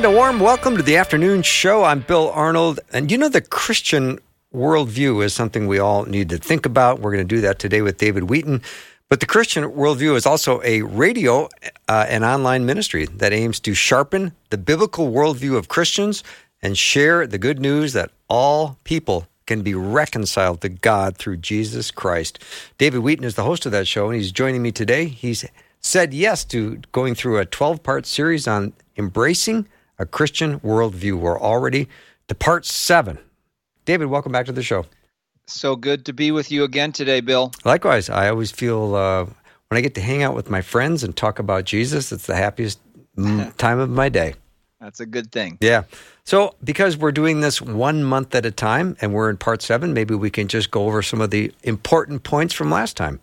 And a warm welcome to the afternoon show. I'm Bill Arnold. And you know, the Christian worldview is something we all need to think about. We're going to do that today with David Wheaton. But the Christian worldview is also a radio uh, and online ministry that aims to sharpen the biblical worldview of Christians and share the good news that all people can be reconciled to God through Jesus Christ. David Wheaton is the host of that show, and he's joining me today. He's said yes to going through a 12 part series on embracing a Christian worldview. We're already to part seven. David, welcome back to the show. So good to be with you again today, Bill. Likewise, I always feel uh, when I get to hang out with my friends and talk about Jesus, it's the happiest time of my day. That's a good thing. Yeah. So, because we're doing this one month at a time and we're in part seven, maybe we can just go over some of the important points from last time.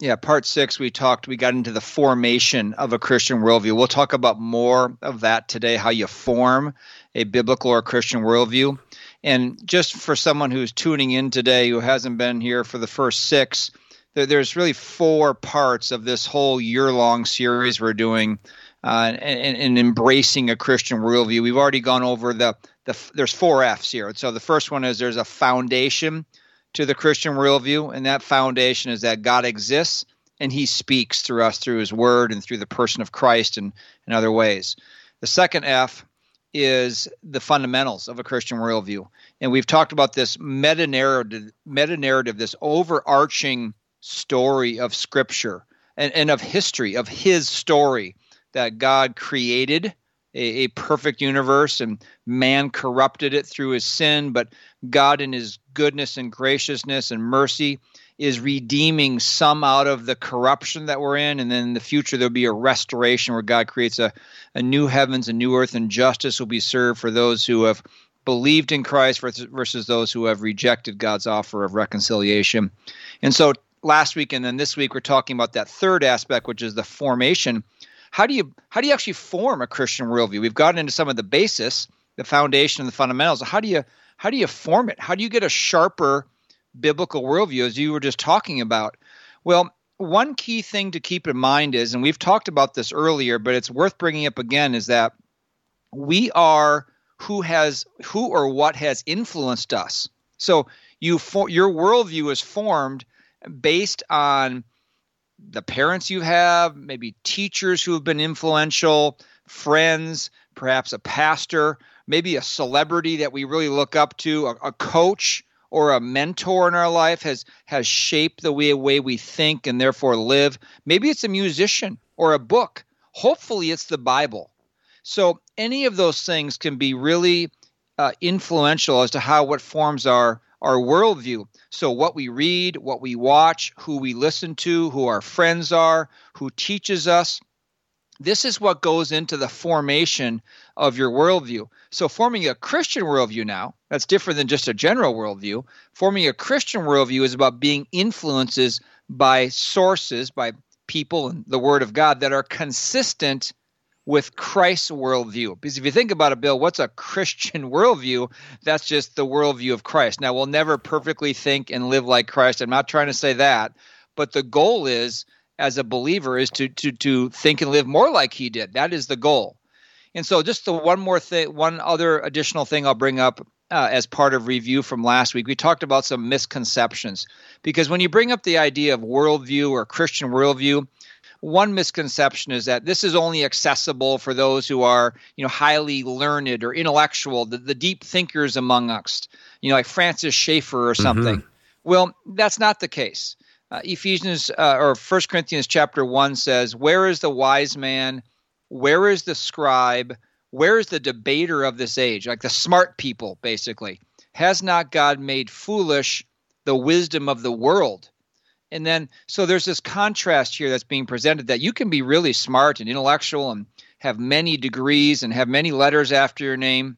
Yeah, part six, we talked, we got into the formation of a Christian worldview. We'll talk about more of that today, how you form a biblical or Christian worldview. And just for someone who's tuning in today who hasn't been here for the first six, there's really four parts of this whole year long series we're doing uh, and, and, embracing a Christian worldview. We've already gone over the, the, there's four F's here. So the first one is there's a foundation to the Christian worldview, and that foundation is that God exists and He speaks through us through His Word and through the person of Christ and in other ways. The second F is the fundamentals of a Christian worldview, and we've talked about this meta narrative, meta narrative, this overarching story of Scripture and, and of history of His story that God created a, a perfect universe and man corrupted it through his sin, but God, in his goodness and graciousness and mercy, is redeeming some out of the corruption that we're in. And then in the future, there'll be a restoration where God creates a, a new heavens, a new earth, and justice will be served for those who have believed in Christ versus those who have rejected God's offer of reconciliation. And so last week and then this week, we're talking about that third aspect, which is the formation how do you how do you actually form a Christian worldview? We've gotten into some of the basis, the foundation, and the fundamentals. How do you how do you form it? How do you get a sharper biblical worldview, as you were just talking about? Well, one key thing to keep in mind is, and we've talked about this earlier, but it's worth bringing up again, is that we are who has who or what has influenced us. So you for, your worldview is formed based on the parents you have, maybe teachers who have been influential, friends, perhaps a pastor, maybe a celebrity that we really look up to, a, a coach or a mentor in our life has has shaped the way, way we think and therefore live. Maybe it's a musician or a book. Hopefully, it's the Bible. So any of those things can be really uh, influential as to how what forms our our worldview. So, what we read, what we watch, who we listen to, who our friends are, who teaches us, this is what goes into the formation of your worldview. So, forming a Christian worldview now, that's different than just a general worldview. Forming a Christian worldview is about being influences by sources, by people and the Word of God that are consistent with Christ's worldview. Because if you think about it, Bill, what's a Christian worldview? That's just the worldview of Christ. Now, we'll never perfectly think and live like Christ. I'm not trying to say that, but the goal is, as a believer, is to to to think and live more like He did. That is the goal. And so, just the one more thing, one other additional thing I'll bring up uh, as part of review from last week. We talked about some misconceptions because when you bring up the idea of worldview or Christian worldview, one misconception is that this is only accessible for those who are, you know, highly learned or intellectual, the, the deep thinkers among us, you know, like Francis Schaeffer or mm-hmm. something. Mm-hmm. Well, that's not the case. Uh, Ephesians uh, or First Corinthians chapter one says, "Where is the wise man? Where is the scribe? Where is the debater of this age? Like the smart people, basically. Has not God made foolish the wisdom of the world?" And then, so there's this contrast here that's being presented that you can be really smart and intellectual and have many degrees and have many letters after your name.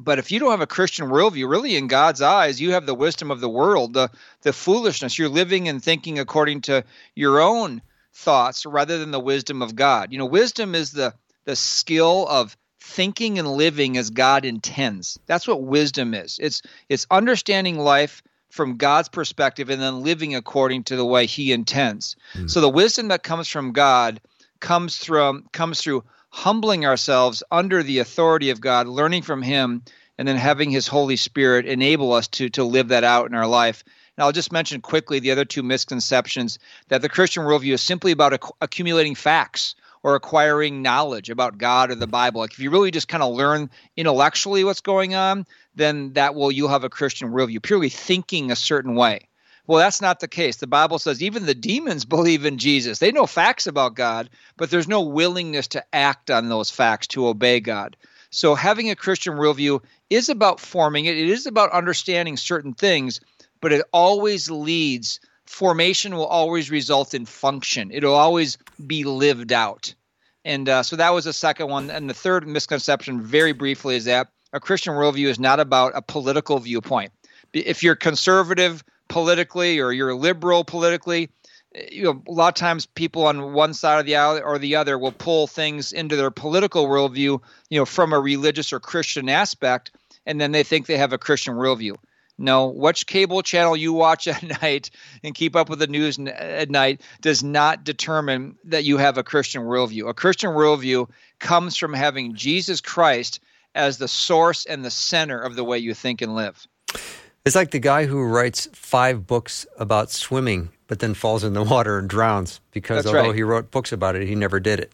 But if you don't have a Christian worldview, really in God's eyes, you have the wisdom of the world, the the foolishness. You're living and thinking according to your own thoughts rather than the wisdom of God. You know, wisdom is the the skill of thinking and living as God intends. That's what wisdom is. It's it's understanding life from God's perspective and then living according to the way he intends. Mm. So the wisdom that comes from God comes from comes through humbling ourselves under the authority of God, learning from him and then having his Holy Spirit enable us to to live that out in our life. And I'll just mention quickly the other two misconceptions that the Christian worldview is simply about ac- accumulating facts or acquiring knowledge about God or the Bible. Like if you really just kind of learn intellectually what's going on, then that will you'll have a Christian worldview, purely thinking a certain way. Well, that's not the case. The Bible says even the demons believe in Jesus. They know facts about God, but there's no willingness to act on those facts to obey God. So having a Christian worldview is about forming it. It is about understanding certain things, but it always leads formation will always result in function. It'll always be lived out. And uh, so that was the second one. And the third misconception, very briefly, is that a Christian worldview is not about a political viewpoint. If you're conservative politically or you're liberal politically, eh, you know, a lot of times people on one side of the aisle or the other will pull things into their political worldview, you know, from a religious or Christian aspect, and then they think they have a Christian worldview. No, which cable channel you watch at night and keep up with the news eh, at night does not determine that you have a Christian worldview. A Christian worldview comes from having Jesus Christ as the source and the center of the way you think and live. It's like the guy who writes five books about swimming, but then falls in the water and drowns because That's although right. he wrote books about it, he never did it.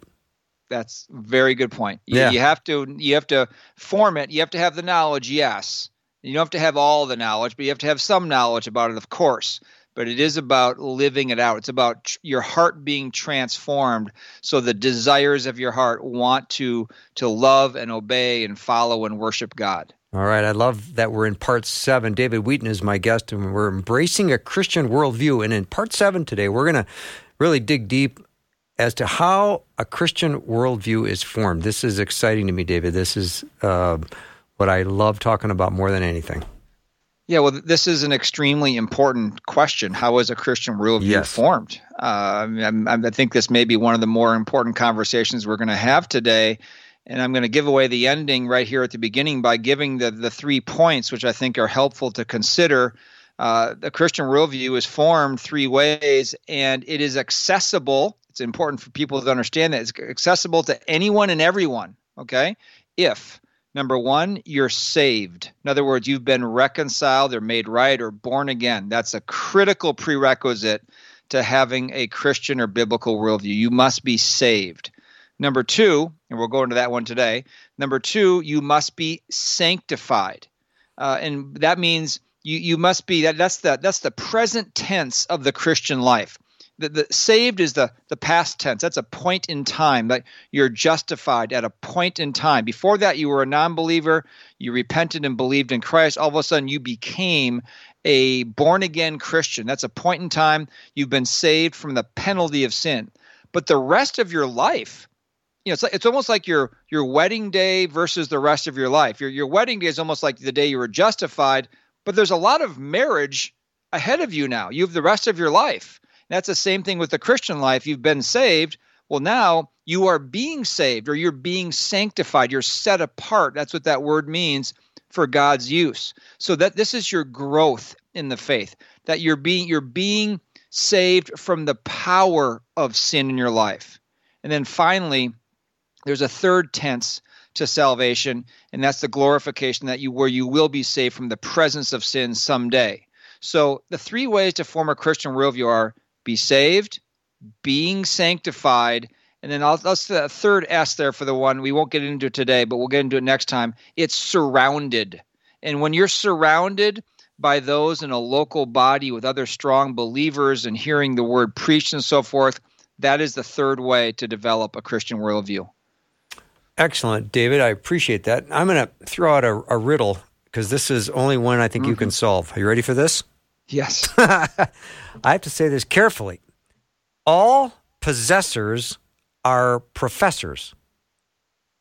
That's a very good point. You, Yeah. you have to you have to form it. You have to have the knowledge, yes. You don't have to have all the knowledge, but you have to have some knowledge about it, of course. But it is about living it out. It's about tr- your heart being transformed, so the desires of your heart want to to love and obey and follow and worship God. All right, I love that we're in part seven. David Wheaton is my guest, and we're embracing a Christian worldview. And in part seven today, we're going to really dig deep as to how a Christian worldview is formed. This is exciting to me, David. This is uh, what I love talking about more than anything. Yeah, well, this is an extremely important question. How is a Christian worldview Yes. formed? Uh, I, I think this may be one of the more important conversations we're going to have today. And I'm going to give away the ending right here at the beginning by giving the, the three points, which I think are helpful to consider. Uh, the Christian worldview is formed three ways, and it is accessible. It's important for people to understand that it's accessible to anyone and everyone. Okay, if Number one, you're saved. In other words, you've been reconciled or made right or born again. That's a critical prerequisite to having a Christian or biblical worldview. You must be saved. Number two, and we'll go into that one today. Number two, you must be sanctified, uh, and that means you you must be that that's the that's the present tense of the Christian life. The, the saved is the the past tense. That's a point in time. That you're justified at a point in time. Before that, you were a non-believer. You repented and believed in Christ. All of a sudden, you became a born again Christian. That's a point in time. You've been saved from the penalty of sin. But the rest of your life, you know, it's it's almost like your your wedding day versus the rest of your life. Your your wedding day is almost like the day you were justified, but there's a lot of marriage ahead of you now. You have the rest of your life. That's the same thing with the Christian life. You've been saved. Well, now you are being saved or you're being sanctified. You're set apart. That's what that word means for God's use. So that this is your growth in the faith. That you're being you're being saved from the power of sin in your life. And then finally, there's a third tense to salvation, and that's the glorification that you where you will be saved from the presence of sin someday. So the three ways to form a Christian worldview are be saved, being sanctified, and then I'll, that's the third S there for the one we won't get into today, but we'll get into it next time. It's surrounded. And when you're surrounded by those in a local body with other strong believers and hearing the word preached and so forth, that is the third way to develop a Christian worldview. Excellent, David. I appreciate that. I'm going to throw out a, a riddle because this is only one I think you mm-hmm. can solve. Are you ready for this? Yes. I have to say this carefully. All possessors are professors.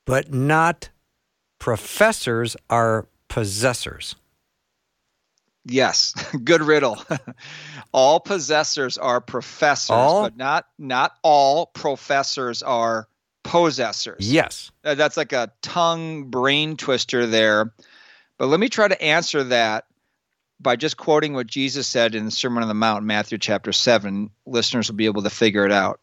but not professors are possessors. Yes, good riddle. all possessors are professors, all? but not not all professors are possessors. Yes. Uh, that's like a tongue brain twister there. But let me try to answer that by just quoting what Jesus said in the Sermon on the Mount, Matthew chapter 7. Listeners will be able to figure it out.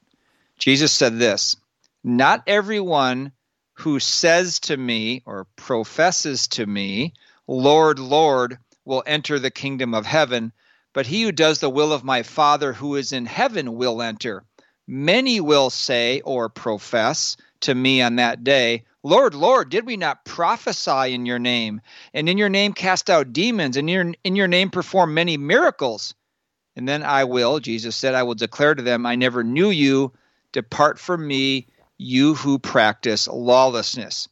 Jesus said this Not everyone who says to me or professes to me, Lord, Lord, will enter the kingdom of heaven, but he who does the will of my Father who is in heaven will enter. Many will say or profess to me on that day, Lord, Lord, did we not prophesy in your name, and in your name cast out demons, and in your, in your name perform many miracles? And then I will, Jesus said, I will declare to them, I never knew you. Depart from me, you who practice lawlessness.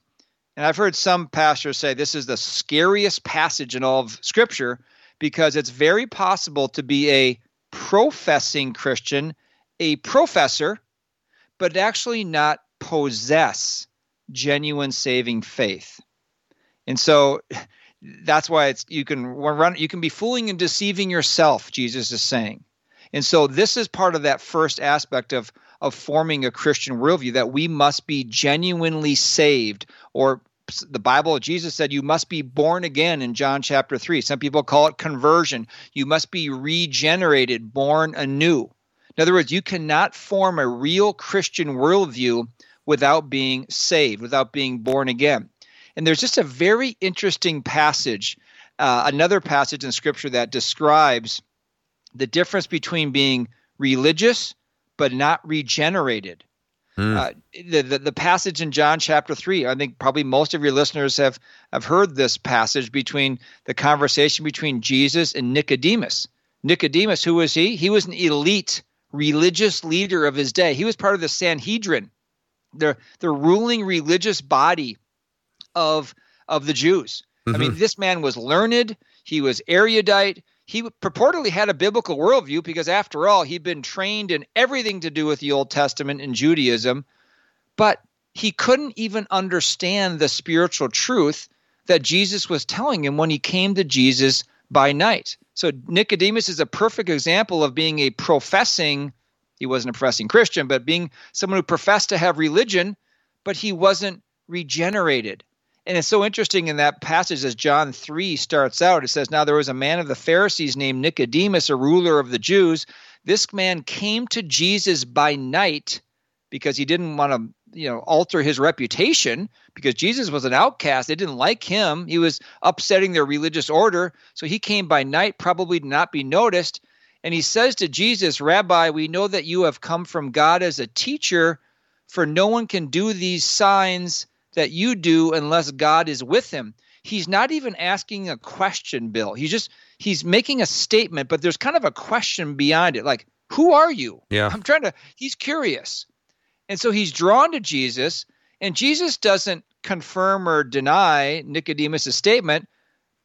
And I've heard some pastors say this is the scariest passage in all of Scripture because it's very possible to be a professing Christian, a professor, but actually not possess genuine saving faith. And so that's why it's you can run you can be fooling and deceiving yourself, Jesus is saying. And so this is part of that first aspect of of forming a Christian worldview that we must be genuinely saved, or the Bible, Jesus said, you must be born again in John chapter 3. Some people call it conversion. You must be regenerated, born anew. In other words, you cannot form a real Christian worldview without being saved, without being born again. And there's just a very interesting passage, uh, another passage in Scripture that describes the difference between being religious but not regenerated. Mm. Uh, the, the, the passage in John chapter three. I think probably most of your listeners have have heard this passage between the conversation between Jesus and Nicodemus. Nicodemus, who was he? He was an elite religious leader of his day. He was part of the Sanhedrin, the the ruling religious body of of the Jews. Mm-hmm. I mean, mm-hmm. this man was learned. He was erudite he purportedly had a biblical worldview because, after all, he'd been trained in everything to do with the Old Testament and Judaism, but he couldn't even understand the spiritual truth that Jesus was telling him when he came to Jesus by night. So Nicodemus is a perfect example of being a professing, he wasn't a professing Christian, but being someone who professed to have religion, but he wasn't regenerated. And it's so interesting in that passage as John 3 starts out. It says, Now there was a man of the Pharisees named Nicodemus, a ruler of the Jews. This man came to Jesus by night because he didn't want to, you know, alter his reputation because Jesus was an outcast. They didn't like him. He was upsetting their religious order. So he came by night, probably to not be noticed. And he says to Jesus, Rabbi, we know that you have come from God as a teacher, for no one can do these signs that you do unless God is with him. He's not even asking a question, Bill. He's just he's making a statement, but there's kind of a question behind it. Like, who are you? Yeah. I'm trying to he's curious. And so he's drawn to Jesus, and Jesus doesn't confirm or deny Nicodemus' statement,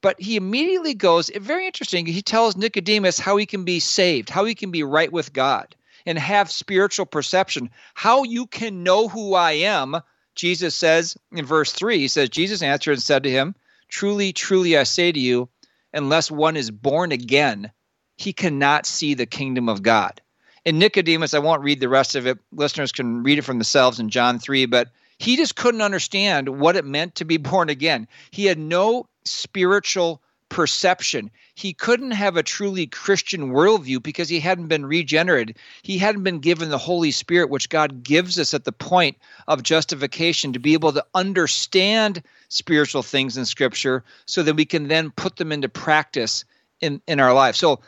but he immediately goes, very interesting, he tells Nicodemus how he can be saved, how he can be right with God and have spiritual perception, how you can know who I am Jesus says in verse 3, he says, Jesus answered and said to him, Truly, truly, I say to you, unless one is born again, he cannot see the kingdom of God. And Nicodemus, I won't read the rest of it. Listeners can read it for themselves in John 3, but he just couldn't understand what it meant to be born again. He had no spiritual perception. He couldn't have a truly Christian worldview because he hadn't been regenerated. He hadn't been given the Holy Spirit, which God gives us at the point of justification to be able to understand spiritual things in Scripture so that we can then put them into practice in, in our life. So,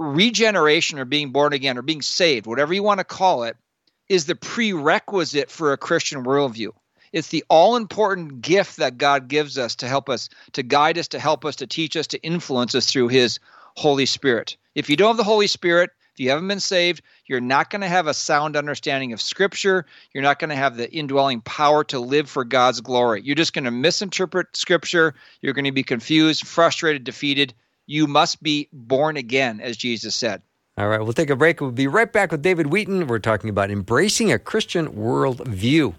regeneration or being born again or being saved, whatever you want to call it, is the prerequisite for a Christian worldview. It's the all important gift that God gives us to help us, to guide us, to help us, to teach us, to influence us through His Holy Spirit. If you don't have the Holy Spirit, if you haven't been saved, you're not going to have a sound understanding of Scripture. You're not going to have the indwelling power to live for God's glory. You're just going to misinterpret Scripture. You're going to be confused, frustrated, defeated. You must be born again, as Jesus said. All right, we'll take a break. We'll be right back with David Wheaton. We're talking about embracing a Christian worldview.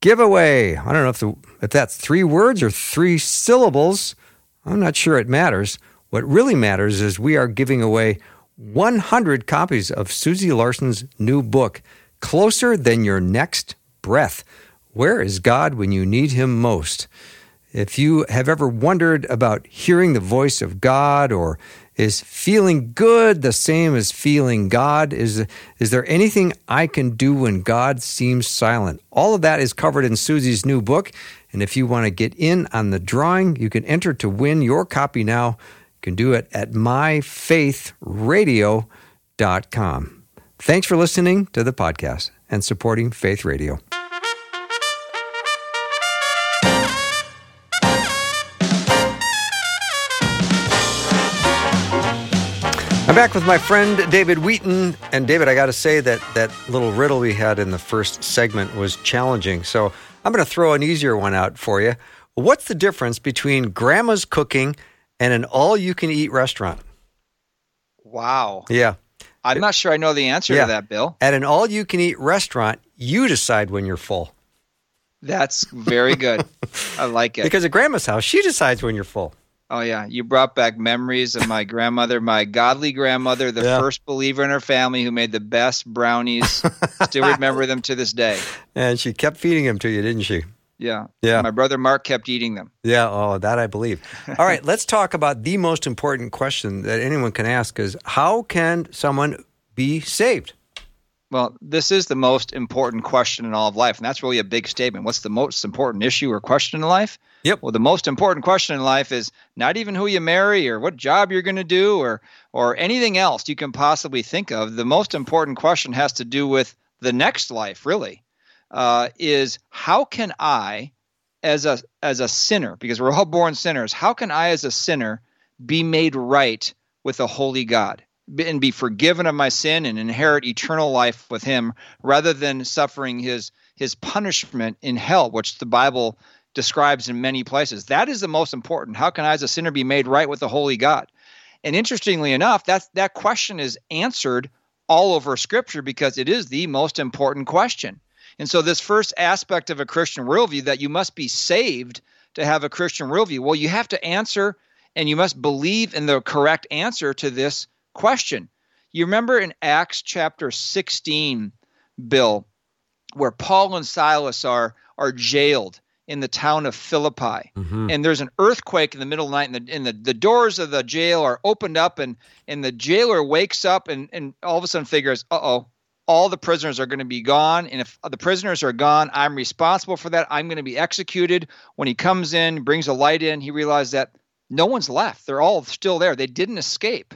giveaway. I don't know if, the, if that's three words or three syllables. I'm not sure it matters. What really matters is we are giving away 100 copies of Susie Larson's new book, Closer Than Your Next Breath. Where is God when you need Him most? If you have ever wondered about hearing the voice of God or is feeling good the same as feeling God? Is, is there anything I can do when God seems silent? All of that is covered in Susie's new book. And if you want to get in on the drawing, you can enter to win your copy now. Can do it at myfaithradio.com. Thanks for listening to the podcast and supporting Faith Radio. I'm back with my friend David Wheaton. And David, I got to say that that little riddle we had in the first segment was challenging. So I'm going to throw an easier one out for you. What's the difference between grandma's cooking and an all you can eat restaurant? Wow. Yeah. I'm not sure I know the answer Yeah. to that, Bill. At an all you can eat restaurant, you decide when you're full. That's very good. I like it. Because at grandma's house, she decides when you're full. Oh yeah, you brought back memories of my grandmother, my godly grandmother, the Yeah. first believer in her family who made the best brownies. Still remember them to this day. And she kept feeding them to you, didn't she? Yeah. Yeah. My brother Mark kept eating them. Yeah, oh, that I believe. All right, let's talk about the most important question that anyone can ask is how can someone be saved? Well, this is the most important question in all of life, and that's really a big statement. What's the most important issue or question in life? Yep. Well, the most important question in life is not even who you marry or what job you're going to do or or anything else you can possibly think of. The most important question has to do with the next life, really. Uh, is how can I, as a as a sinner, because we're all born sinners, how can I, as a sinner, be made right with a holy God? and be forgiven of my sin and inherit eternal life with him rather than suffering his his punishment in hell which the bible describes in many places? That is the most important. How can i as a sinner be made right with the holy god? And interestingly enough that that question is answered all over scripture because it is the most important question and so this first aspect of a christian worldview that you must be saved to have a christian worldview well you have to answer and you must believe in the correct answer to this question. You remember in Acts chapter 16, Bill, where Paul and Silas are are jailed in the town of Philippi. And there's an earthquake in the middle of the night, and the and the, the doors of the jail are opened up, and and the jailer wakes up and, and all of a sudden figures, uh oh, all the prisoners are going to be gone. And if the prisoners are gone, I'm responsible for that. I'm going to be executed. When he comes in, brings a light in, he realizes that no one's left. They're all still there. They didn't escape.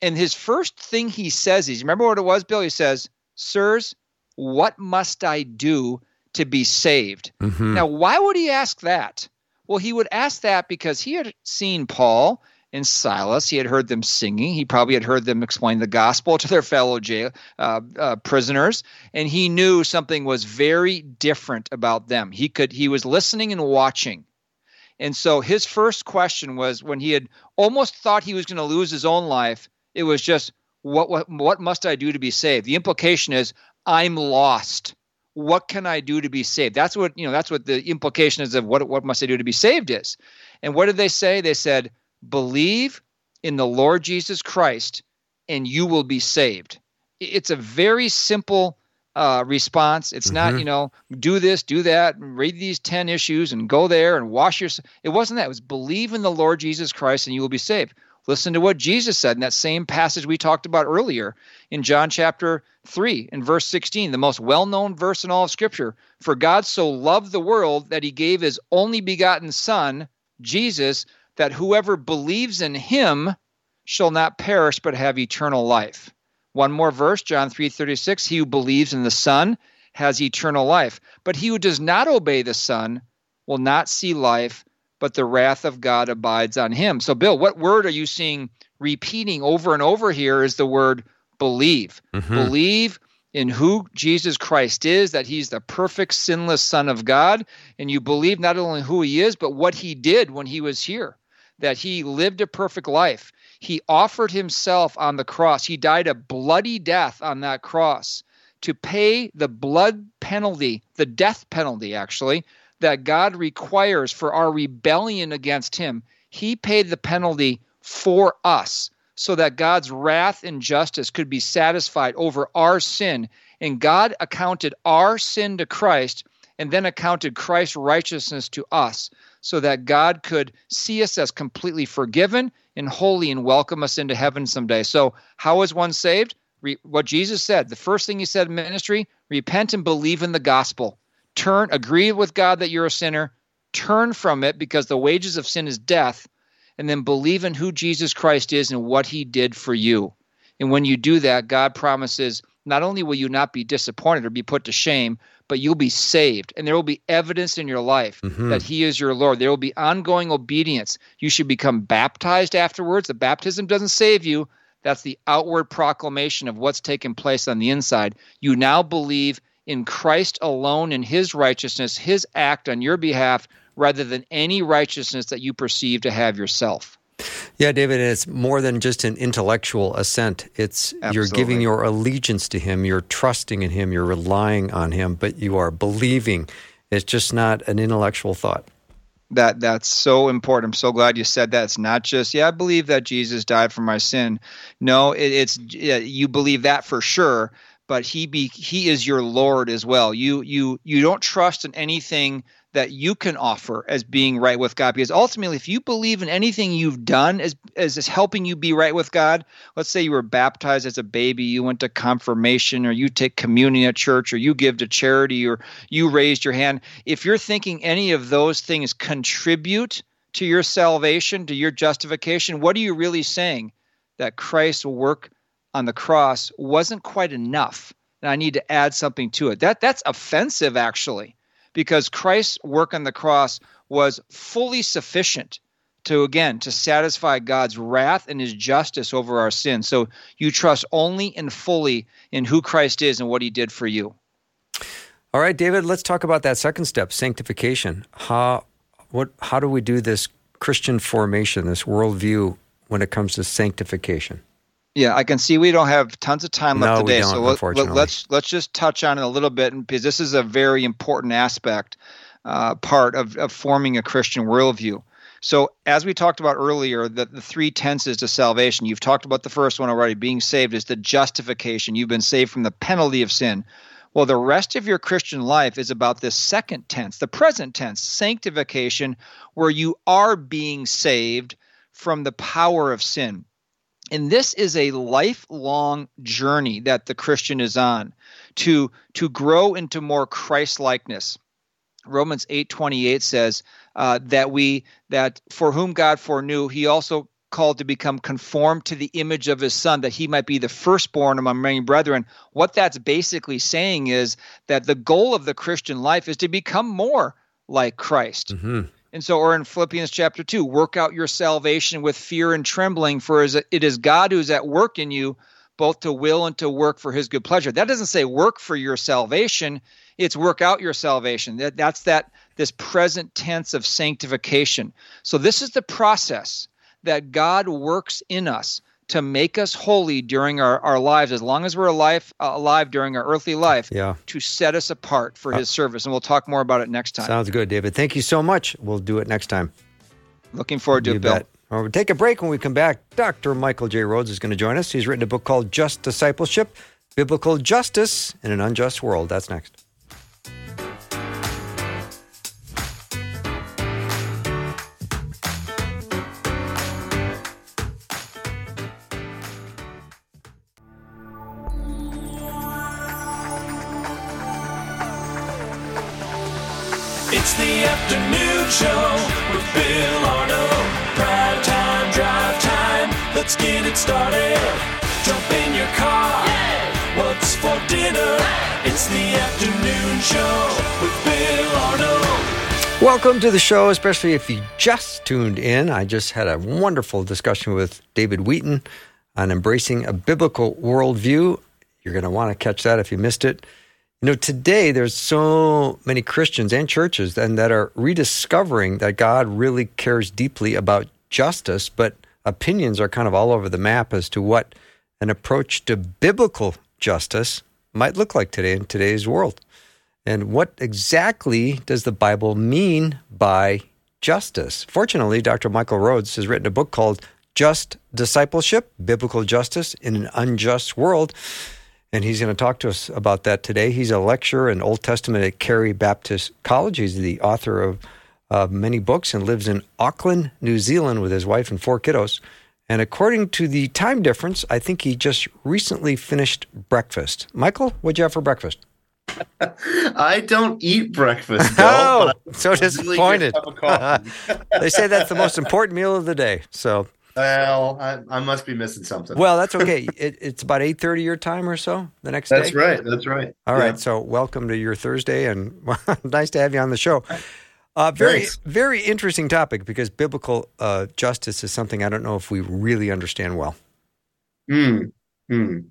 And his first thing he says is, remember what it was, Bill? He says, Sirs, what must I do to be saved? Mhm. Now, why would he ask that? Well, he would ask that because he had seen Paul and Silas. He had heard them singing. He probably had heard them explain the gospel to their fellow jail uh, uh, prisoners, and he knew something was very different about them. He could. He was listening and watching. And so his first question was when he had almost thought he was going to lose his own life, it was just what what what must I do to be saved? The implication is I'm lost. What can I do to be saved? That's what, you know, that's what the implication is of what what must I do to be saved is. And what did they say? They said, "Believe in the Lord Jesus Christ and you will be saved." It's a very simple uh, response. It's not, Mhm. you know, do this, do that, read these 10 issues and go there and wash your. It wasn't that. It was believe in the Lord Jesus Christ and you will be saved. Listen to what Jesus said in that same passage we talked about earlier in John chapter 3 in verse 16, the most well known verse in all of Scripture. For God so loved the world that he gave his only begotten Son, Jesus, that whoever believes in him shall not perish but have eternal life. One more verse, John 3:36, he who believes in the Son has eternal life, but he who does not obey the Son will not see life, but the wrath of God abides on him. So Bill, what word are you seeing repeating over and over here is the word believe. Mhm. Believe in who Jesus Christ is, that he's the perfect sinless son of God, and you believe not only who he is, but what he did when he was here, that he lived a perfect life. He offered himself on the cross. He died a bloody death on that cross to pay the blood penalty, the death penalty, actually, that God requires for our rebellion against Him. He paid the penalty for us so that God's wrath and justice could be satisfied over our sin. And God accounted our sin to Christ and then accounted Christ's righteousness to us so that God could see us as completely forgiven and holy and welcome us into heaven someday. So, how is one saved? Re- what Jesus said, the first thing he said in ministry, repent and believe in the gospel. Turn, agree with God that you're a sinner, turn from it because the wages of sin is death, and then believe in who Jesus Christ is and what he did for you. And when you do that, God promises not only will you not be disappointed or be put to shame, but you'll be saved. And there will be evidence in your life mm-hmm. that He is your Lord. There will be ongoing obedience. You should become baptized afterwards. The baptism doesn't save you, that's the outward proclamation of what's taken place on the inside. You now believe in Christ alone and his righteousness, his act on your behalf, rather than any righteousness that you perceive to have yourself. Yeah, David, it's more than just an intellectual assent. It's Absolutely. you're giving your allegiance to him, you're trusting in him, you're relying on him, but you are believing. It's just not an intellectual thought that that's so important. I'm so glad you said that. It's not just yeah, I believe that Jesus died for my sin. No, it, it's yeah, you believe that for sure, but he be he is your Lord as well. You you you don't trust in anything that you can offer as being right with God. Because ultimately, if you believe in anything you've done as, as helping you be right with God, let's say you were baptized as a baby, you went to confirmation, or you take communion at church, or you give to charity, or you raised your hand. If you're thinking any of those things contribute to your salvation, to your justification, what are you really saying? That Christ's work on the cross wasn't quite enough. And I need to add something to it. That that's offensive actually because Christ's work on the cross was fully sufficient to again to satisfy God's wrath and his justice over our sins. So you trust only and fully in who Christ is and what he did for you. All right, David, let's talk about that second step, sanctification. How what how do we do this Christian formation, this worldview when it comes to sanctification? Yeah, I can see we don't have tons of time left no, today, so let, us let's, let's just touch on it a little bit because this is a very important aspect uh, part of, of forming a Christian worldview. So, as we talked about earlier, the, the three tenses to salvation, you've talked about the first one already. Being saved is the justification. You've been saved from the penalty of sin. Well, the rest of your Christian life is about this second tense, the present tense, sanctification, where you are being saved from the power of sin. And this is a lifelong journey that the Christian is on to, to grow into more Christ likeness. Romans 8:28 says uh, that we that for whom God foreknew, He also called to become conformed to the image of His Son, that He might be the firstborn among many brethren. What that's basically saying is that the goal of the Christian life is to become more like Christ. Mm-hmm. And so, or in Philippians chapter 2, work out your salvation with fear and trembling, for it is God who's at work in you, both to will and to work for his good pleasure. That doesn't say work for your salvation, it's work out your salvation. That, that's that this present tense of sanctification. So, this is the process that God works in us to make us holy during our, our lives, as long as we're alive, uh, alive during our earthly life, yeah. to set us apart for uh, His service. And we'll talk more about it next time. Sounds good, David. Thank you so much. We'll do it next time. Looking forward to you it, Bill. we'll take a break. When we come back, Dr. Michael J. Rhodes is going to join us. He's written a book called Just Discipleship Biblical Justice in an Unjust World. That's next. Welcome to the show, especially if you just tuned in. I just had a wonderful discussion with David Wheaton on embracing a biblical worldview. You're going to want to catch that if you missed it. You know, today there's so many Christians and churches and that are rediscovering that God really cares deeply about justice, but opinions are kind of all over the map as to what an approach to biblical justice might look like today in today's world. And what exactly does the Bible mean by justice? Fortunately, Dr. Michael Rhodes has written a book called Just Discipleship Biblical Justice in an Unjust World. And he's going to talk to us about that today. He's a lecturer in Old Testament at Carey Baptist College. He's the author of uh, many books and lives in Auckland, New Zealand with his wife and four kiddos. And according to the time difference, I think he just recently finished breakfast. Michael, what'd you have for breakfast? I don't eat breakfast. Bill, Oh, so disappointed. get a cup of coffee. they say that's the most important meal of the day. So, well, I, I must be missing something. well, that's okay. It, it's about eight thirty your time or so the next that's day. That's right. That's right. All right. Yeah. So, welcome to your Thursday, and nice to have you on the show. Uh, very, Thanks. very interesting topic because biblical uh, justice is something I don't know if we really understand well. Mm, mm.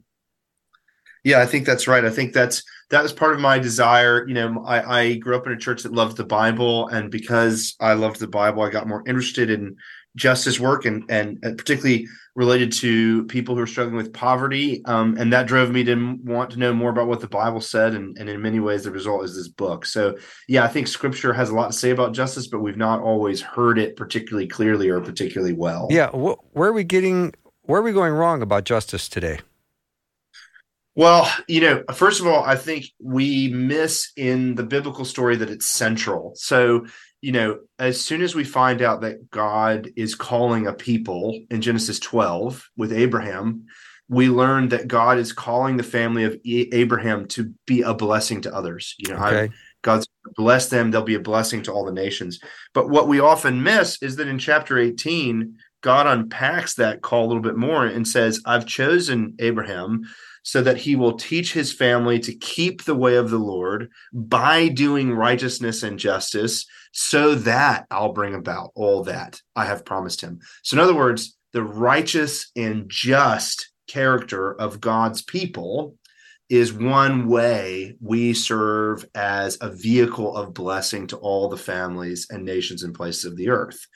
Yeah, I think that's right. I think that's that was part of my desire. You know, I, I grew up in a church that loved the Bible, and because I loved the Bible, I got more interested in justice work and and, and particularly related to people who are struggling with poverty. Um, and that drove me to want to know more about what the Bible said. And, and in many ways, the result is this book. So, yeah, I think Scripture has a lot to say about justice, but we've not always heard it particularly clearly or particularly well. Yeah, wh- where are we getting? Where are we going wrong about justice today? Well, you know, first of all, I think we miss in the biblical story that it's central. So, you know, as soon as we find out that God is calling a people in Genesis 12 with Abraham, we learn that God is calling the family of Abraham to be a blessing to others. You know, I- God's bless them, they'll be a blessing to all the nations. But what we often miss is that in chapter 18, God unpacks that call a little bit more and says, I've chosen Abraham so that he will teach his family to keep the way of the Lord by doing righteousness and justice, so that I'll bring about all that I have promised him. So, in other words, the righteous and just character of God's people is one way we serve as a vehicle of blessing to all the families and nations and places of the earth.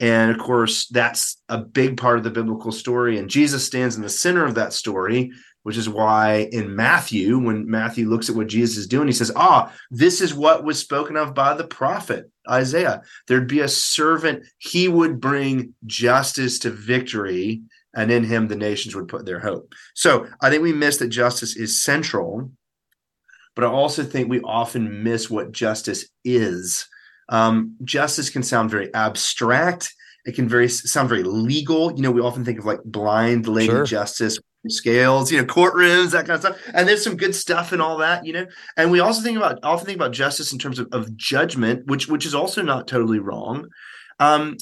And of course, that's a big part of the biblical story. And Jesus stands in the center of that story, which is why in Matthew, when Matthew looks at what Jesus is doing, he says, Ah, this is what was spoken of by the prophet Isaiah. There'd be a servant, he would bring justice to victory, and in him the nations would put their hope. So I think we miss that justice is central, but I also think we often miss what justice is. Um, justice can sound very abstract. It can very sound very legal. You know, we often think of like blind lady Sure. justice scales, you know, courtrooms, that kind of stuff. And there's some good stuff and all that, you know. And we also think about often think about justice in terms of, of judgment, which which is also not totally wrong. Um,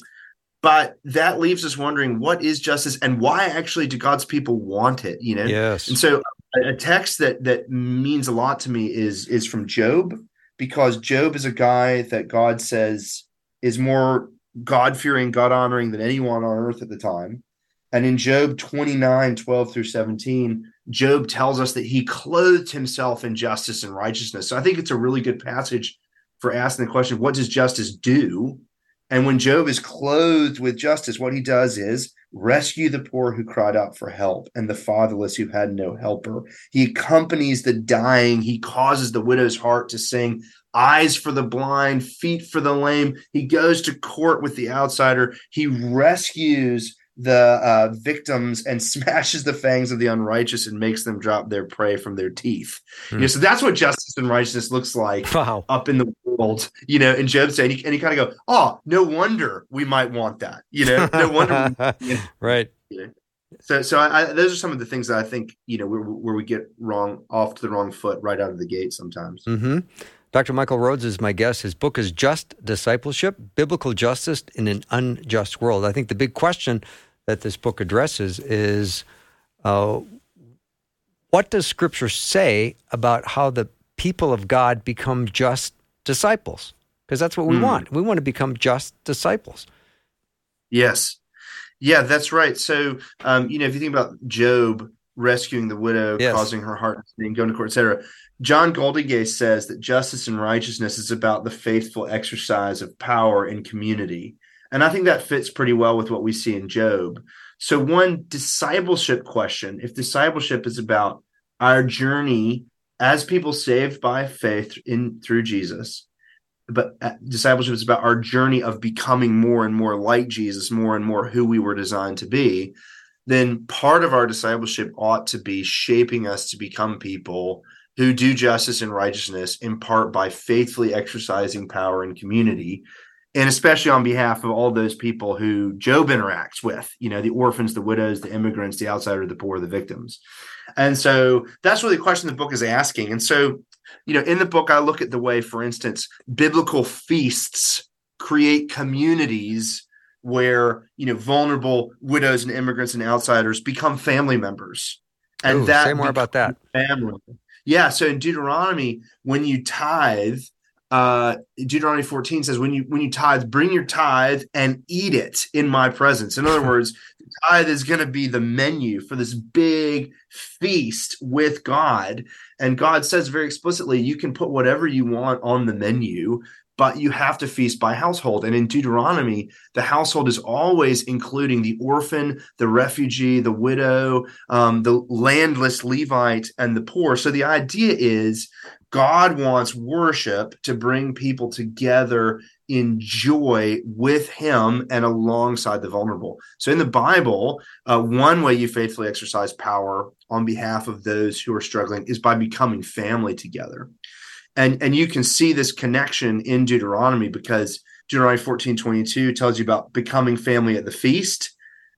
but that leaves us wondering what is justice and why actually do God's people want it, you know? Yes. And so a, a text that that means a lot to me is is from Job because Job is a guy that God says is more God fearing, God honoring than anyone on earth at the time. And in Job 29, 12 through 17, Job tells us that he clothed himself in justice and righteousness. So I think it's a really good passage for asking the question, what does justice do? And when Job is clothed with justice, what he does is rescue the poor who cried out for help and the fatherless who had no helper. He accompanies the dying. He causes the widow's heart to sing, eyes for the blind, feet for the lame. He goes to court with the outsider. He rescues the uh, victims and smashes the fangs of the unrighteous and makes them drop their prey from their teeth. Hmm. You know, so that's what justice and righteousness looks like Wow. up in the world, you know, in Job's day. And you, you kind of go, oh, no wonder we might want that, you know, no wonder. we- right. so, so I, I, those are some of the things that I think, you know, where, where we get wrong off to the wrong foot right out of the gate sometimes. hmm Dr. Michael Rhodes is my guest. His book is Just Discipleship Biblical Justice in an Unjust World. I think the big question that this book addresses is uh, what does Scripture say about how the people of God become just disciples? Because that's what we Hmm. want. We want to become just disciples. Yes. Yeah, that's right. So, um, you know, if you think about Job rescuing the widow, Yes. causing her heart to sing, going to court, etc., John Goldingay says that justice and righteousness is about the faithful exercise of power in community. And I think that fits pretty well with what we see in Job. So, one discipleship question if discipleship is about our journey as people saved by faith in through Jesus, but uh, discipleship is about our journey of becoming more and more like Jesus, more and more who we were designed to be. Then part of our discipleship ought to be shaping us to become people who do justice and righteousness in part by faithfully exercising power in community and especially on behalf of all those people who Job interacts with, you know, the orphans, the widows, the immigrants, the outsider, the poor, the victims. And so that's really the question the book is asking. And so, you know, in the book, I look at the way, for instance, biblical feasts create communities where, you know, vulnerable widows and immigrants and outsiders become family members. And Ooh, that say more about that. Family. Yeah. So in Deuteronomy, when you tithe, uh, Deuteronomy 14 says, when you when you tithe, bring your tithe and eat it in my presence. In other words, the tithe is going to be the menu for this big feast with God. And God says very explicitly, you can put whatever you want on the menu, but you have to feast by household. And in Deuteronomy, the household is always including the orphan, the refugee, the widow, um, the landless Levite, and the poor. So the idea is God wants worship to bring people together in joy with Him and alongside the vulnerable. So, in the Bible, uh, one way you faithfully exercise power on behalf of those who are struggling is by becoming family together. And, and you can see this connection in Deuteronomy because Deuteronomy 14 22 tells you about becoming family at the feast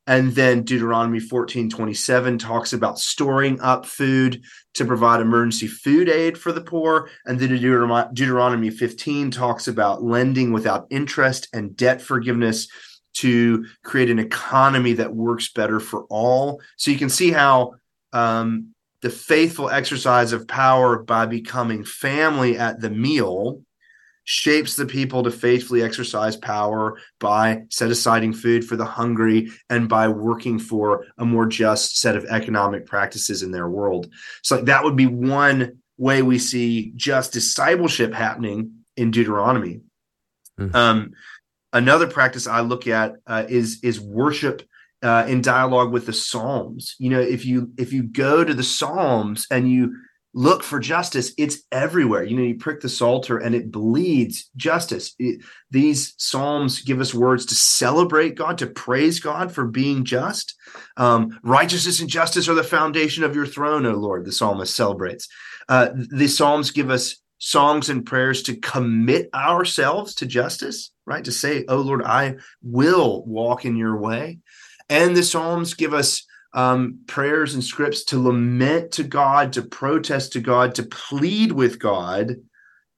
and then Deuteronomy 14 27 talks about storing up food to provide emergency food aid for the poor. And then Deuteronomy 15 talks about lending without interest and debt forgiveness to create an economy that works better for all. So you can see how um, the faithful exercise of power by becoming family at the meal shapes the people to faithfully exercise power by set aside food for the hungry and by working for a more just set of economic practices in their world. So that would be one way we see just discipleship happening in Deuteronomy. Mm-hmm. Um, another practice I look at uh, is is worship uh, in dialogue with the Psalms. You know, if you if you go to the Psalms and you look for justice it's everywhere. You know you prick the psalter and it bleeds justice. It, these psalms give us words to celebrate god to praise god for being just. Um, righteousness and justice are the foundation of your throne o lord the psalmist celebrates. Uh, the psalms give us songs and prayers to commit ourselves to justice right? To say oh lord i will walk in your way and the psalms give us um, prayers and scripts to lament to God, to protest to God, to plead with God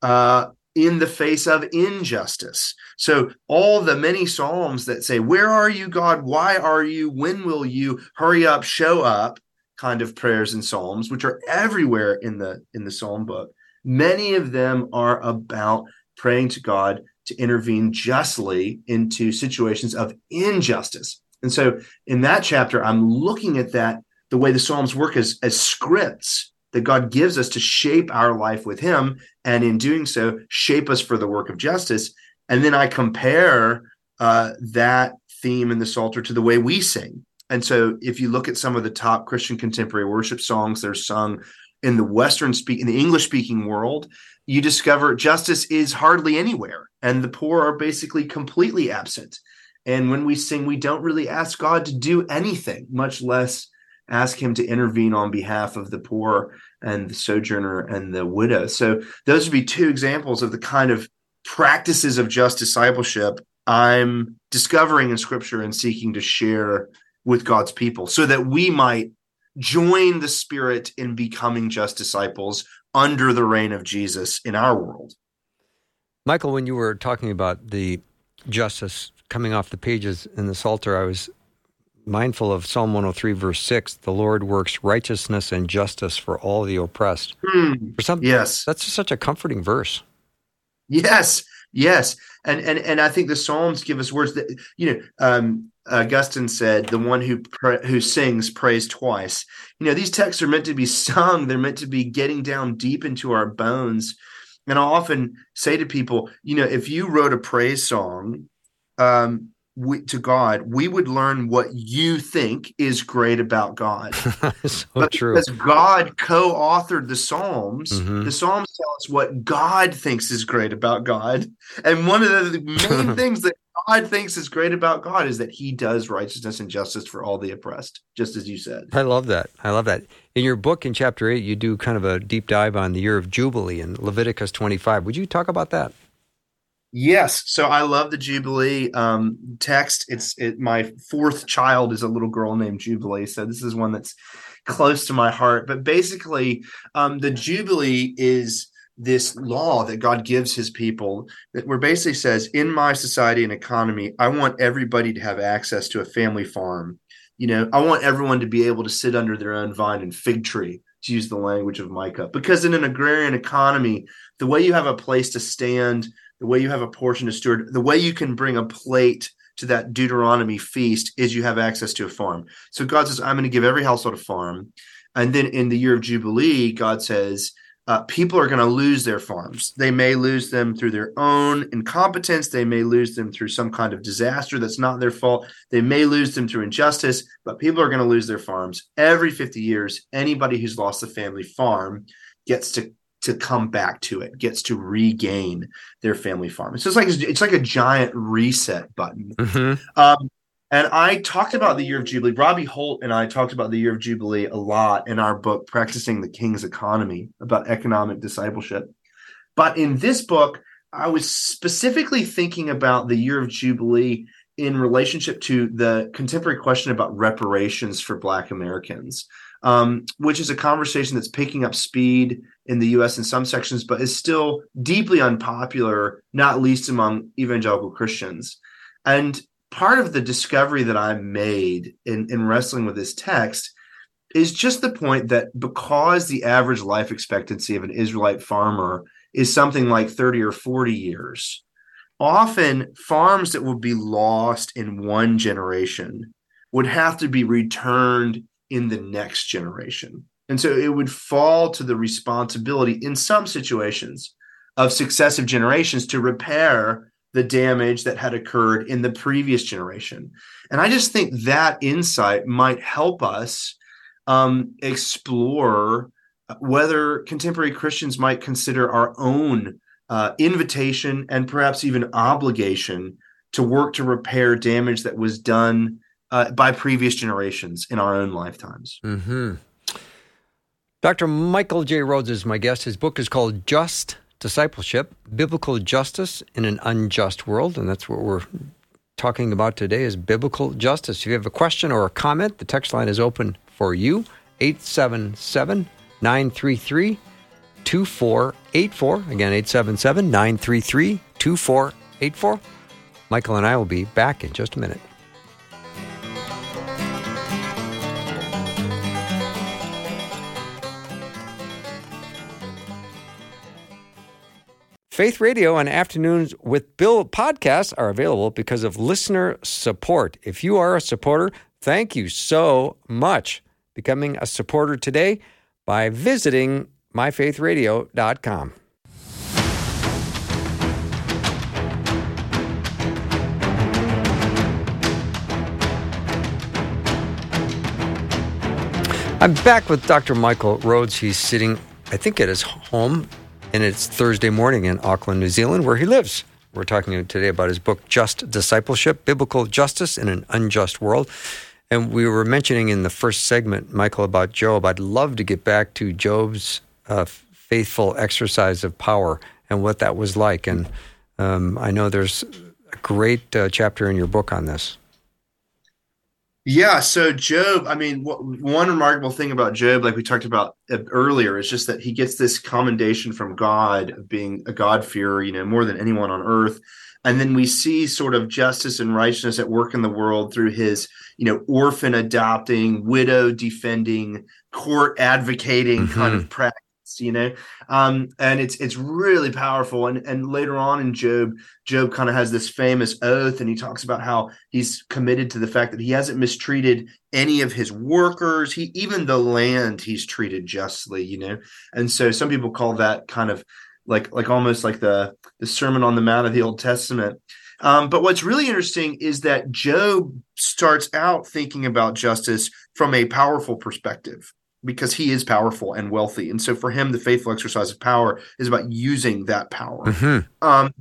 uh, in the face of injustice. So, all the many Psalms that say, Where are you, God? Why are you? When will you? Hurry up, show up kind of prayers and psalms which are everywhere in the in the psalm book many of them are about praying to god to intervene justly into situations of injustice and so in that chapter, I'm looking at that the way the Psalms work as, as scripts that God gives us to shape our life with Him, and in doing so, shape us for the work of justice. And then I compare uh, that theme in the Psalter to the way we sing. And so, if you look at some of the top Christian contemporary worship songs that are sung in the Western speak in the English speaking world, you discover justice is hardly anywhere, and the poor are basically completely absent. And when we sing, we don't really ask God to do anything, much less ask Him to intervene on behalf of the poor and the sojourner and the widow. So, those would be two examples of the kind of practices of just discipleship I'm discovering in Scripture and seeking to share with God's people so that we might join the Spirit in becoming just disciples under the reign of Jesus in our world. Michael, when you were talking about the justice coming off the pages in the Psalter, I was mindful of Psalm 103, verse 6 the Lord works righteousness and justice for all the oppressed. Mm, for some, yes. That's such a comforting verse. Yes, yes. And, and, and I think the Psalms give us words that, you know, um, Augustine said, the one who who sings prays twice. You know, these texts are meant to be sung, they're meant to be getting down deep into our bones. And I often say to people, you know, if you wrote a praise song um, we, to God, we would learn what you think is great about God. so but true. because God co-authored the Psalms, Mhm. the Psalms tell us what God thinks is great about God. And one of the main things that God thinks is great about God is that he does righteousness and justice for all the oppressed, just as you said. I love that. I love that. In your book in chapter 8, you do kind of a deep dive on the year of Jubilee in Leviticus 25. Would you talk about that? Yes, so I love the Jubilee um, text. It's it, my fourth child is a little girl named Jubilee, so this is one that's close to my heart. But basically, um, the Jubilee is this law that God gives His people that where basically says, in my society and economy, I want everybody to have access to a family farm. You know, I want everyone to be able to sit under their own vine and fig tree, to use the language of Micah, because in an agrarian economy, the way you have a place to stand the way you have a portion to steward, the way you can bring a plate to that Deuteronomy feast is you have access to a farm. So God says, I'm going to give every household a farm. And then in the year of Jubilee, God says, uh, people are going to lose their farms. They may lose them through their own incompetence. They may lose them through some kind of disaster that's not their fault. They may lose them through injustice, but people are going to lose their farms. Every 50 years, anybody who's lost a family farm gets to to come back to it, gets to regain their family farm. So it's just like it's like a giant reset button. Mm-hmm. Um, and I talked about the year of Jubilee. Robby Holt and I talked about the year of Jubilee a lot in our book, Practicing the King's Economy, about economic discipleship. But in this book, I was specifically thinking about the year of Jubilee in relationship to the contemporary question about reparations for Black Americans, um, which is a conversation that's picking up speed in the US in some sections, but is still deeply unpopular, not least among evangelical Christians. And part of the discovery that I made in, in wrestling with this text is just the point that because the average life expectancy of an Israelite farmer is something like 30 or 40 years, often farms that would be lost in one generation would have to be returned in the next generation. And so it would fall to the responsibility in some situations of successive generations to repair the damage that had occurred in the previous generation. And I just think that insight might help us um, explore whether contemporary Christians might consider our own uh, invitation and perhaps even obligation to work to repair damage that was done uh, by previous generations in our own lifetimes. Mm-hmm. Dr. Michael J. Rhodes is my guest. His book is called Just Discipleship Biblical Justice in an Unjust World. And that's what we're talking about today is biblical justice. If you have a question or a comment, the text line is open for you. 877 933 2484. Again, 877 933 2484. Michael and I will be back in just a minute. Faith Radio and Afternoons with Bill podcasts are available because of listener support. If you are a supporter, thank you so much. Becoming a supporter today by visiting myfaithradio.com. I'm back with Dr. Michael Rhodes. He's sitting, I think, at his home, and it's Thursday morning in Auckland, New Zealand, where he lives. We're talking today about his book, Just Discipleship Biblical Justice in an Unjust World. And we were mentioning in the first segment, Michael, about Job. I'd love to get back to Job's uh, faithful exercise of power and what that was like. And um, I know there's a great uh, chapter in your book on this. Yeah. So Job, I mean, what, one remarkable thing about Job, like we talked about earlier, is just that he gets this commendation from God of being a God-fearer, you know, more than anyone on earth. And then we see sort of justice and righteousness at work in the world through his, you know, orphan adopting, widow defending, court advocating mm-hmm. kind of practice you know? Um and it's it's really powerful. And and later on in job job kind of has this famous oath and he talks about how he's committed to the fact that he hasn't mistreated any of his workers. He even the land he's treated justly you know? And so some people call that kind of like like almost like the the sermon on the mount of the old testament. Um, but what's really interesting is that Job starts out thinking about justice from a powerful perspective because he is powerful and wealthy. And so for him, the faithful exercise of power is about using that power. Mhm. Um,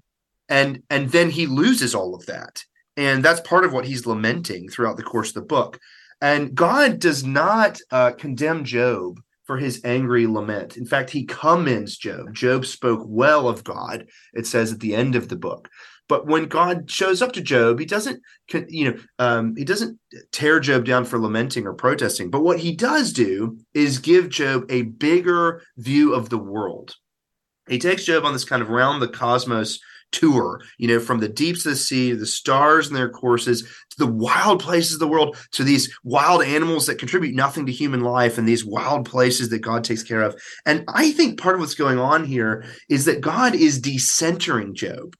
and and then he loses all of that. And that's part of what he's lamenting throughout the course of the book. And God does not uh, condemn Job for his angry lament. In fact, he commends Job. Job spoke well of God, it says at the end of the book. But when God shows up to Job, he doesn't, you know, um, he doesn't tear Job down for lamenting or protesting. But what he does do is give Job a bigger view of the world. He takes Job on this kind of round the cosmos tour, you know, from the deeps of the sea, the stars and their courses, to the wild places of the world, to these wild animals that contribute nothing to human life and these wild places that God takes care of. And I think part of what's going on here is that God is decentering Job.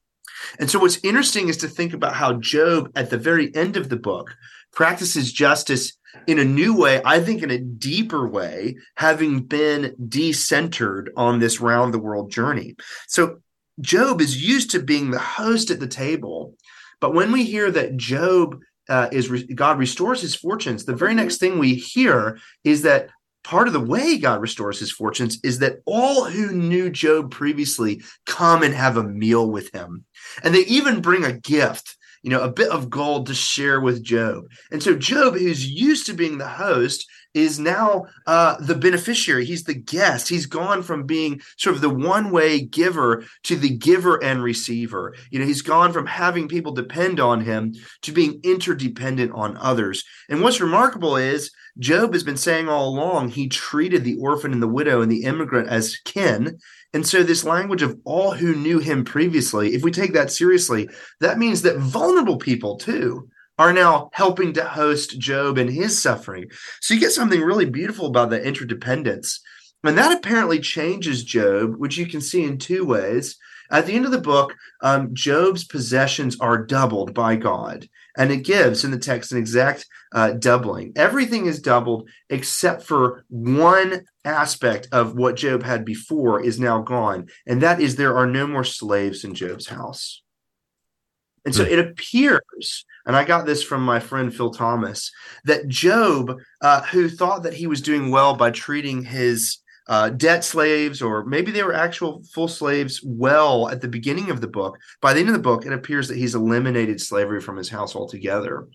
And so what's interesting is to think about how Job at the very end of the book practices justice in a new way, I think in a deeper way, having been decentered on this round the world journey. So Job is used to being the host at the table, but when we hear that Job uh, is re- God restores his fortunes, the very next thing we hear is that part of the way God restores his fortunes is that all who knew Job previously come and have a meal with him, and they even bring a gift. You know, a bit of gold to share with Job. And so Job, who's used to being the host, is now uh, the beneficiary. He's the guest. He's gone from being sort of the one way giver to the giver and receiver. You know, he's gone from having people depend on him to being interdependent on others. And what's remarkable is Job has been saying all along he treated the orphan and the widow and the immigrant as kin. And so, this language of all who knew him previously, if we take that seriously, that means that vulnerable people too are now helping to host Job and his suffering. So you get something really beautiful about the interdependence. And that apparently changes Job, which you can see in two ways. At the end of the book, um, Job's possessions are doubled by God. And it gives in the text an exact uh, doubling. Everything is doubled except for one aspect of what Job had before is now gone. And that is there are no more slaves in Job's house. And so Hmm. it appears, and I got this from my friend Phil Thomas, that Job, uh, who thought that he was doing well by treating his uh, debt slaves, or maybe they were actual full slaves, well at the beginning of the book, by the end of the book, it appears that he's eliminated slavery from his house altogether.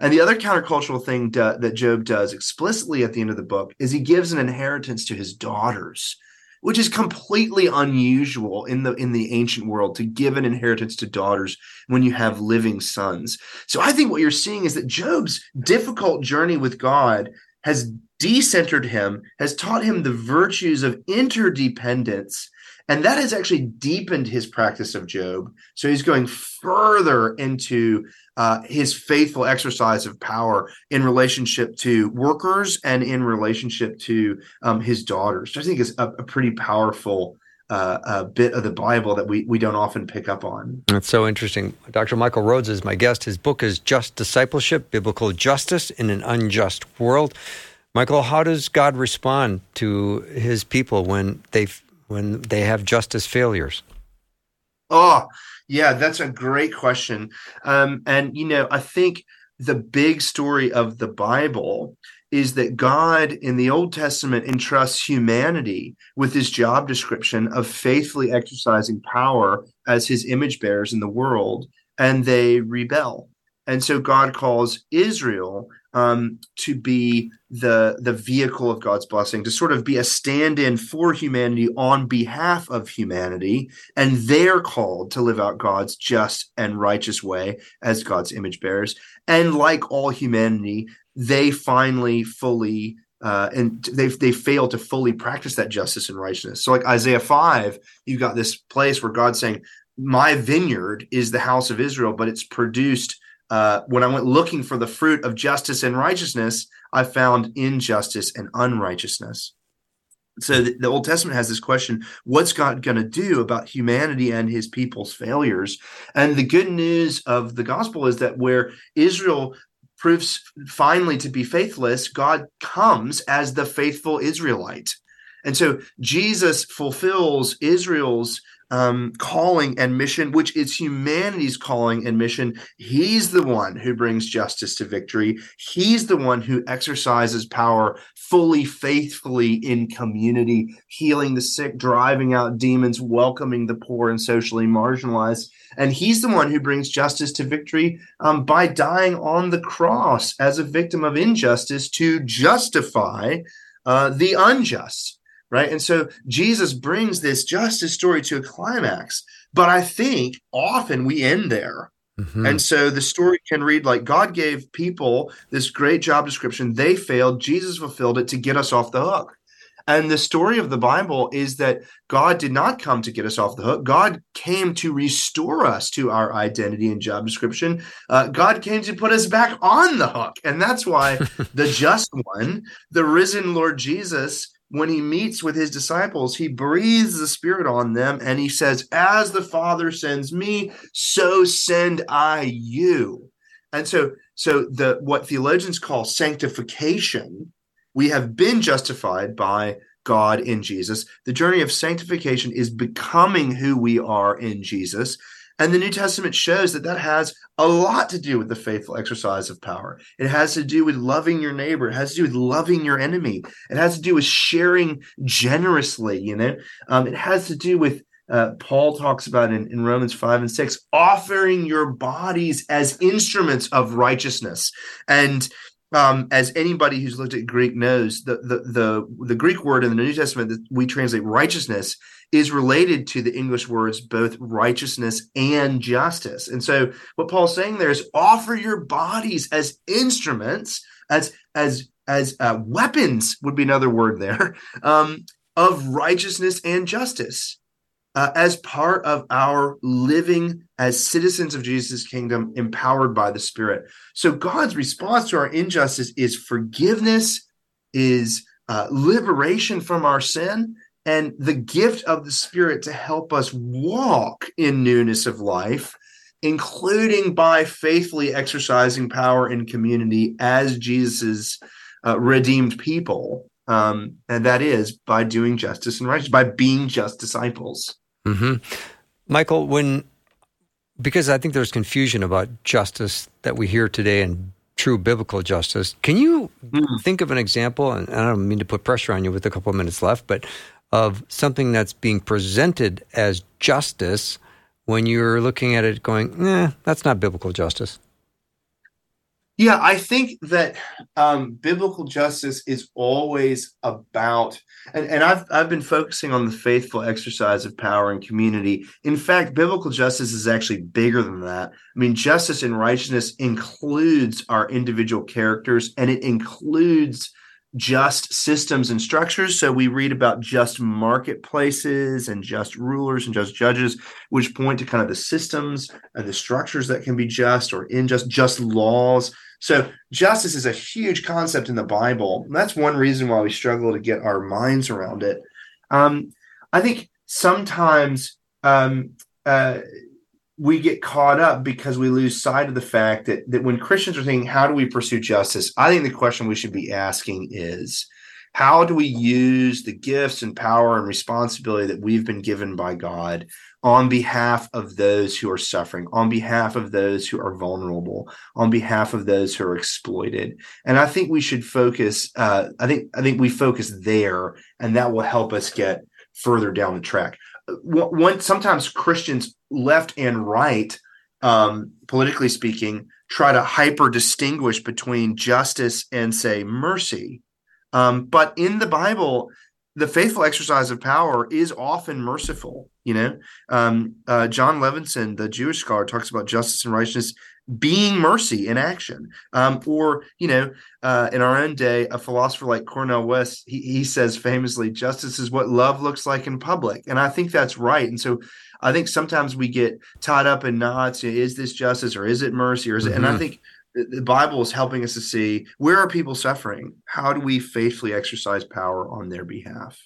And the other countercultural thing do- that Job does explicitly at the end of the book is he gives an inheritance to his daughters which is completely unusual in the in the ancient world to give an inheritance to daughters when you have living sons. So I think what you're seeing is that Job's difficult journey with God has decentered him, has taught him the virtues of interdependence, and that has actually deepened his practice of Job. So he's going further into uh, his faithful exercise of power in relationship to workers and in relationship to um, his daughters. Which I think is a, a pretty powerful uh, uh, bit of the Bible that we we don't often pick up on. That's so interesting. Dr. Michael Rhodes is my guest. His book is Just Discipleship Biblical Justice in an Unjust World. Michael, how does God respond to his people when they when they have justice failures? Oh, yeah, that's a great question. Um, and you know, I think the big story of the Bible is that God in the Old Testament entrusts humanity with his job description of faithfully exercising power as his image bearers in the world, and they rebel. And so God calls Israel um, to be the the vehicle of God's blessing, to sort of be a stand-in for humanity on behalf of humanity, and they're called to live out God's just and righteous way as God's image bearers. And like all humanity, they finally fully uh, and they they fail to fully practice that justice and righteousness. So, like Isaiah five, you've got this place where God's saying, "My vineyard is the house of Israel, but it's produced." Uh, when I went looking for the fruit of justice and righteousness, I found injustice and unrighteousness. So the, the Old Testament has this question: What's God going to do about humanity and His people's failures? And the good news of the gospel is that where Israel proves finally to be faithless, God comes as the faithful Israelite. And so Jesus fulfills Israel's um, calling and mission, which is humanity's calling and mission. He's the one who brings justice to victory. He's the one who exercises power fully, faithfully in community, healing the sick, driving out demons, welcoming the poor and socially marginalized. And he's the one who brings justice to victory um, by dying on the cross as a victim of injustice to justify uh, the unjust right? And so Jesus brings this justice story to a climax. But I think often we end there. Mm-hmm. And so the story can read like God gave people this great job description. They failed. Jesus fulfilled it to get us off the hook. And the story of the Bible is that God did not come to get us off the hook. God came to restore us to our identity and job description. Uh, God came to put us back on the hook. And that's why the just one, the risen Lord Jesus, when he meets with his disciples, he breathes the Spirit on them and he says, As the Father sends me, so send I you. And so, so the what theologians call sanctification, we have been justified by God in Jesus. The journey of sanctification is becoming who we are in Jesus. And the New Testament shows that that has a lot to do with the faithful exercise of power. It has to do with loving your neighbor. It has to do with loving your enemy. It has to do with sharing generously. You know, um, it has to do with uh, Paul talks about in, in Romans 5 and 6, offering your bodies as instruments of righteousness. And um, as anybody who's looked at Greek knows, the, the the the Greek word in the New Testament that we translate righteousness is related to the English words both righteousness and justice. And so what Paul's saying there is offer your bodies as instruments, as as as uh, weapons would be another word there um, of righteousness and justice uh, as part of our living as citizens of Jesus' kingdom, empowered by the Spirit. So God's response to our injustice is forgiveness, is uh, liberation from our sin, and the gift of the Spirit to help us walk in newness of life, including by faithfully exercising power in community as Jesus' uh, redeemed people. Um, and that is by doing justice and righteousness, by being just disciples. Mm-hmm. Michael, when because I think there's confusion about justice that we hear today and true biblical justice. Can you mm. think of an example? And I don't mean to put pressure on you with a couple of minutes left, but of something that's being presented as justice when you're looking at it going, eh, that's not biblical justice. Yeah, I think that um, biblical justice is always about, and, and I've I've been focusing on the faithful exercise of power and community. In fact, biblical justice is actually bigger than that. I mean, justice and righteousness includes our individual characters, and it includes just systems and structures. So we read about just marketplaces and just rulers and just judges, which point to kind of the systems and the structures that can be just or unjust, just laws so justice is a huge concept in the Bible. That's one reason why we struggle to get our minds around it. Um, I think sometimes um, uh, we get caught up because we lose sight of the fact that, that when Christians are thinking, how do we pursue justice? I think the question we should be asking is, how do we use the gifts and power and responsibility that we've been given by God on behalf of those who are suffering, on behalf of those who are vulnerable, on behalf of those who are exploited. And I think we should focus. Uh, I think I think we focus there, and that will help us get further down the track. One sometimes Christians left and right, um, politically speaking, try to hyper distinguish between justice and say mercy. Um, but in the Bible, the faithful exercise of power is often merciful. You know, um, uh, Jon Levenson, the Jewish scholar, talks about justice and righteousness being mercy in action. Um, or, you know, uh, in our own day, a philosopher like Cornel West, he, he says famously, justice is what love looks like in public. And I think that's right. And so I think sometimes we get tied up in knots. Is this justice or is it mercy or is it? Mm-hmm. And I mm-hmm. think the Bible is helping us to see where are people suffering? How do we faithfully exercise power on their behalf?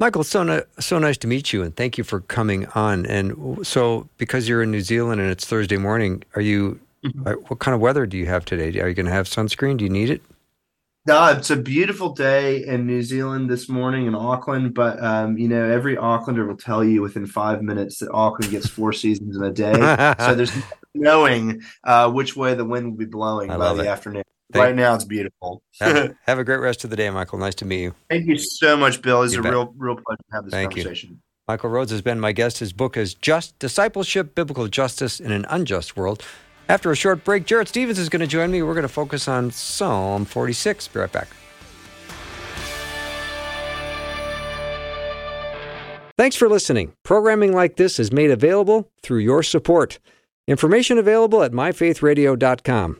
Michael, so, no, so nice to meet you, and thank you for coming on. And so, because you're in New Zealand and it's Thursday morning, are you? Mm-hmm. Uh, what kind of weather do you have today? Are you going to have sunscreen? Do you need it? No, it's a beautiful day in New Zealand this morning in Auckland, but um, you know, every Aucklander will tell you within five minutes that Auckland gets four seasons in a day. so there's knowing uh, which way the wind will be blowing I by the it. afternoon. Thank- right now, it's beautiful. have, have a great rest of the day, Michael. Nice to meet you. Thank you so much, Bill. It's You a bet. real, real pleasure to have this Thank you. conversation. Michael Rhodes has been my guest. His book is Just Discipleship Biblical Justice in an Unjust World. After a short break, Jarrett Stevens is going to join me. We're going to focus on Psalm 46. Be right back. Thanks for listening. Programming like this is made available through your support. Information available at myfaithradio.com.